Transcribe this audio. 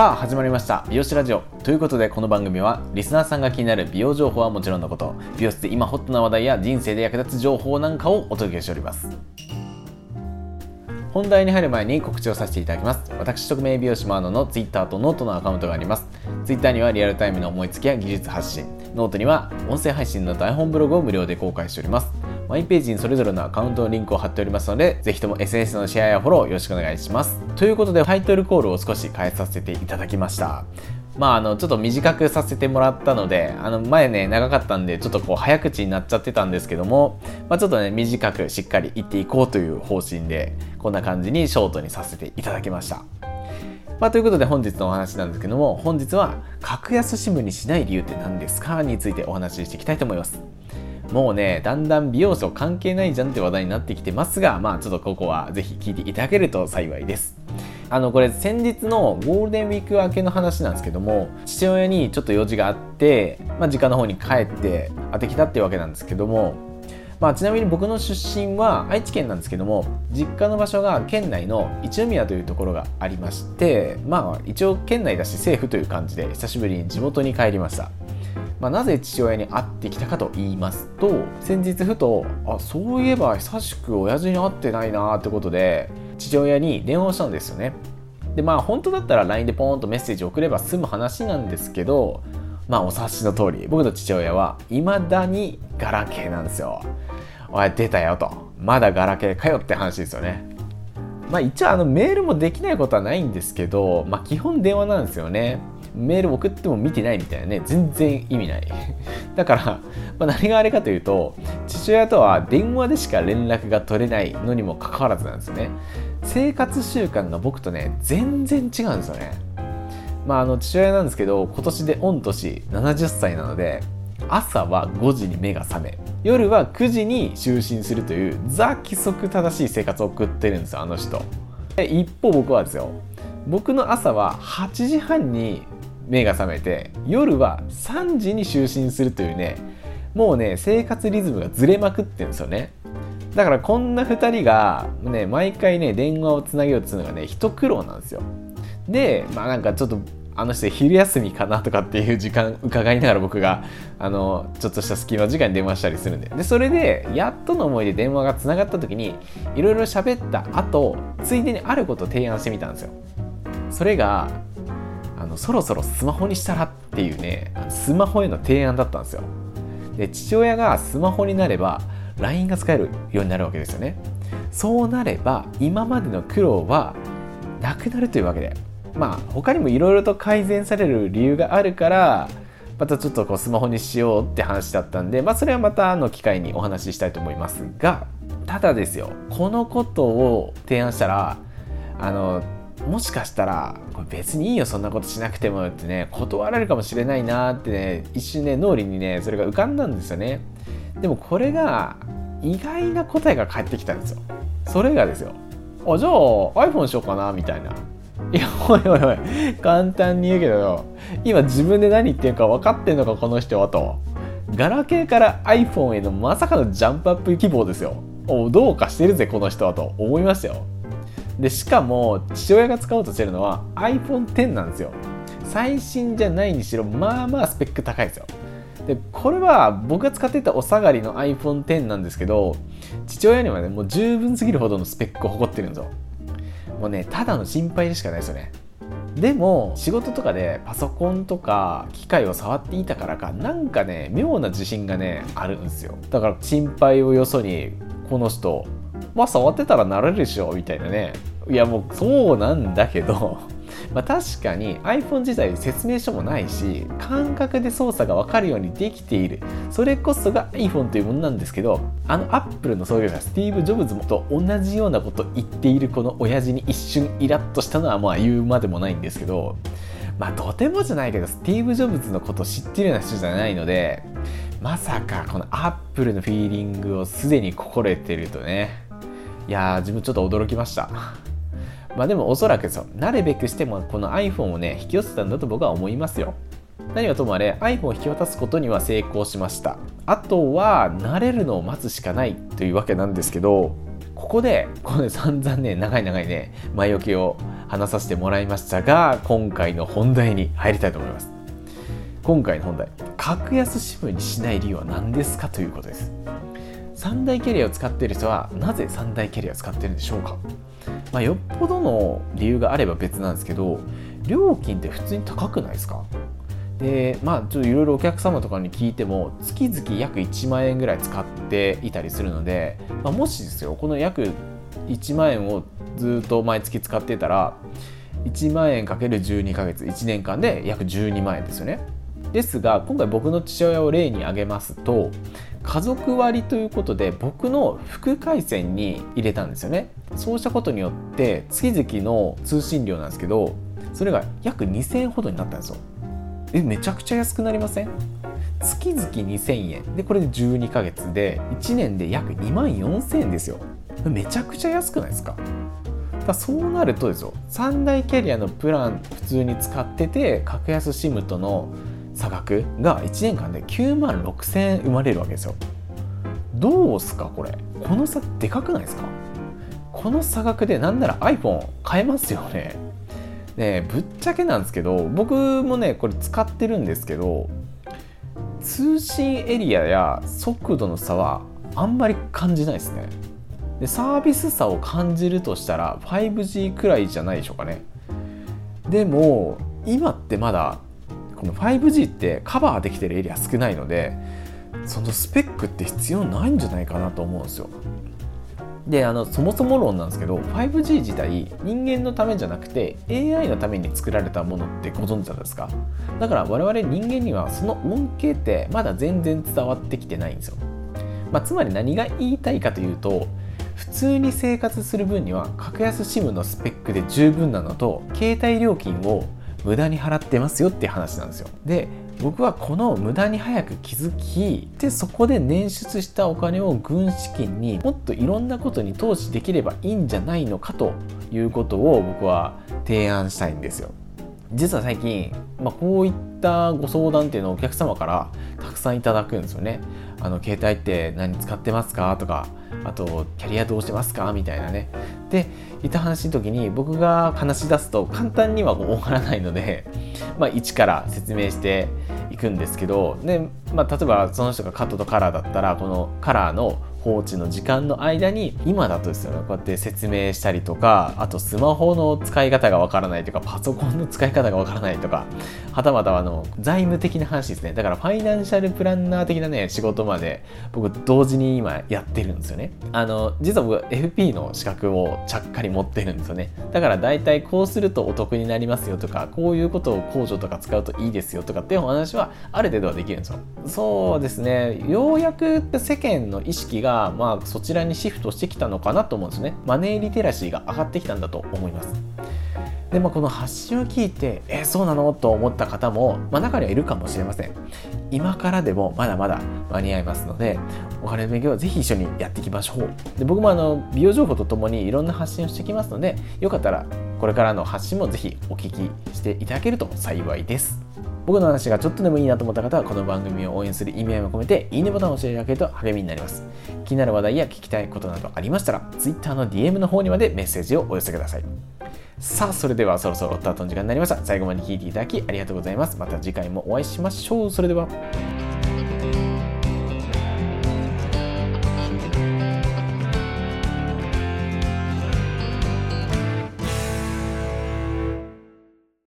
さあ始まりました。美容師ラジオ。ということでこの番組はリスナーさんが気になる美容情報はもちろんのこと。美容室で今ホットな話題や人生で役立つ情報なんかをお届けしております。本題に入る前に告知をさせていただきます。私特命美容師マーノの Twitter とノートのアカウントがあります。Twitter にはリアルタイムの思いつきや技術発信。ノートには音声配信の台本ブログを無料で公開しております。マイページにそれぞれのアカウントのリンクを貼っておりますので、ぜひとも SNS のシェアやフォローよろしくお願いします。ということで、タイトルコールを少し変えさせていただきました。まあ、あのちょっと短くさせてもらったのであの前ね長かったんでちょっとこう早口になっちゃってたんですけども、まあ、ちょっとね短くしっかり言っていこうという方針でこんな感じにショートにさせていただきました。まあ、ということで本日のお話なんですけども本日は格安 SIM にしない理由って何ですかについてお話ししていきたいと思います。もうね、だんだん美容師関係ないじゃんって話題になってきてますが、まあちょっとここはぜひ聞いていただけると幸いです。あのこれ先日のゴールデンウィーク明けの話なんですけども父親にちょっと用事があって、まあ、実家の方に帰って会ってきたっていうわけなんですけども、まあ、ちなみに僕の出身は愛知県なんですけども実家の場所が県内の一宮というところがありましてまあ一応県内だしセーフという感じで久しぶりに地元に帰りましたまあ、なぜ父親に会ってきたかと言いますと先日ふとあそういえば久しく親父に会ってないなってことで父親に電話をしたんですよね。でまあ本当だったら LINE でポーンとメッセージ送れば済む話なんですけどまあお察しの通り僕と父親はいまだにガラケーなんですよ。おい出たよと。まだガラケーかよって話ですよね。まあ一応あのメールもできないことはないんですけどまあ基本電話なんですよね。メール送っても見てないみたいなね全然意味ない。だから、まあ、何があれかというと父親とは電話でしか連絡が取れないのにもかかわらずなんですよね。生活習慣が僕とね全然違うんですよね。まああの父親なんですけど今年で御年70歳なので朝は5時に目が覚め夜は9時に就寝するというザ規則正しい生活を送ってるんですよあの人。一方僕はですよ僕の朝は8時半に目が覚めて夜は3時に就寝するというねもうね生活リズムがずれまくってるんですよね。だからこんな2人がね毎回ね電話をつなげようとするのがね一苦労なんですよ。でまあなんかちょっとあの人昼休みかなとかっていう時間伺いながら僕があのちょっとした隙間時間に電話したりするんで。でそれでやっとの思いで電話がつながった時にいろいろ喋った後ついでにあることを提案してみたんですよ。それがあのそろそろスマホにしたらっていうねスマホへの提案だったんですよ。で父親がスマホになれば LINE が使えるようになるわけですよね。そうなれば今までの苦労はなくなるというわけで。まあ他にもいろいろと改善される理由があるからまたちょっとこうスマホにしようって話だったんで、まあ、それはまたの機会にお話ししたいと思いますがただですよ。このことを提案したらあのもしかしたら別にいいよそんなことしなくてもってね断られるかもしれないなってね一瞬ね脳裏にねそれが浮かんだんですよね。でもこれが意外な答えが返ってきたんですよ。それがですよ。あじゃあ iPhone しようかなみたいな。いやおいおいおい簡単に言うけど今自分で何言ってるか分かってんのかこの人はと。ガラケーから iPhone へのまさかのジャンプアップ希望ですよ。おどうかしてるぜこの人はと思いますよ。でしかも父親が使おうとしてるのは iPhone10 なんですよ。最新じゃないにしろまあまあスペック高いですよ。でこれは僕が使ってたお下がりの iPhone10 なんですけど父親にはねもう十分すぎるほどのスペックを誇ってるんですよ。もうねただの心配でしかないですよね。でも仕事とかでパソコンとか機械を触っていたからかなんかね妙な自信がねあるんですよ。だから心配をよそにこの人まあ触ってたらなれるでしょみたいなね。いやもうそうなんだけど。まあ確かに iPhone 自体説明書もないし感覚で操作が分かるようにできている。それこそが iPhone というものなんですけどあの Apple の創業者スティーブ・ジョブズと同じようなこと言っているこの親父に一瞬イラッとしたのはまあ言うまでもないんですけど。まあとてもじゃないけどスティーブ・ジョブズのこと知ってるような人じゃないのでまさかこの Apple のフィーリングをすでに心得てるとね。いやー自分ちょっと驚きました。まあでもおそらくですよなるべくしてもこの iPhone をね引き寄せたんだと僕は思いますよ。何はともあれ iPhone を引き渡すことには成功しました。あとは慣れるのを待つしかないというわけなんですけどここでこのね散々ね長い長いね前置きを話させてもらいましたが今回の本題に入りたいと思います。今回の本題格安 SIM にしない理由は何ですかということです。三大キャリアを使っている人はなぜ三大キャリアを使ってるんでしょうか、まあ、よっぽどの理由があれば別なんですけど料金って普通に高くないですか？でまあちょっといろいろお客様とかに聞いても月々約1万円ぐらい使っていたりするので、まあ、もしですよこの約1万円をずっと毎月使ってたら1万円かける12ヶ月1年間で約12万円ですよね。ですが今回僕の父親を例に挙げますと家族割ということで僕の副回線に入れたんですよね。そうしたことによって月々の通信料なんですけどそれが約2000円ほどになったんですよ。えめちゃくちゃ安くなりません？月々2000円。でこれで12ヶ月で1年で約2万4000円ですよ。めちゃくちゃ安くないですか？だそうなるとですよ。3大キャリアのプラン普通に使ってて格安 SIM との差額が1年間で9万6000円生まれるわけですよ。どうすかこれ。この差でかくないですか？この差額でなんなら iPhone 買えますよね。ねぶっちゃけなんですけど僕もねこれ使ってるんですけど通信エリアや速度の差はあんまり感じないですね。でサービス差を感じるとしたら 5G くらいじゃないでしょうかね。でも今ってまだこの 5G ってカバーできてるエリア少ないのでそのスペックって必要ないんじゃないかなと思うんですよ。であのそもそも論なんですけど 5G 自体人間のためじゃなくて AI のために作られたものってご存知ですか？だから我々人間にはその恩恵ってまだ全然伝わってきてないんですよ、まあ、つまり何が言いたいかというと普通に生活する分には格安 SIM のスペックで十分なのと携帯料金を無駄に払ってますよっていう話なんですよ。で僕はこの無駄に早く気づきでそこで捻出したお金を軍資金にもっといろんなことに投資できればいいんじゃないのかということを僕は提案したいんですよ。実は最近、まあ、こういったご相談っていうのをお客様からたくさんいただくんですよね。あの携帯って何使ってますかとかあとキャリアどうしてますか？みたいなね。でいた話の時に僕が話し出すと簡単には終わらないので、まあ、一から説明していくんですけどで、まあ、例えばその人がカットとカラーだったらこのカラーの放置の時間の間に今だとですよねこうやって説明したりとかあとスマホの使い方がわからないとかパソコンの使い方がわからないとかはたまたあの財務的な話ですね。だからファイナンシャルプランナー的なね仕事まで僕同時に今やってるんですよね。あの実は僕 FP の資格をちゃっかり持ってるんですよね。だから大体こうするとお得になりますよとかこういうことを控除とか使うといいですよとかっていうお話はある程度はできるんですよ。そうですね。ようやく世間の意識ががまあそちらにシフトしてきたのかなと思うんですね。マネーリテラシーが上がってきたんだと思います。でまあ、この発信を聞いてえそうなの？と思った方も、まあ、中にはいるかもしれません。今からでもまだまだ間に合いますのでお金の勉強はぜひ一緒にやっていきましょう。で僕もあの美容情報とともにいろんな発信をしてきますのでよかったらこれからの発信もぜひお聞きしていただけると幸いです。僕の話がちょっとでもいいなと思った方はこの番組を応援する意味合いも込めていいねボタンを押していただけると励みになります。気になる話題や聞きたいことなどありましたら Twitter の DM の方にまでメッセージをお寄せください。さあそれではそろそろおった後の時間になりました。最後まで聴いていただきありがとうございます。また次回もお会いしましょう。それでは。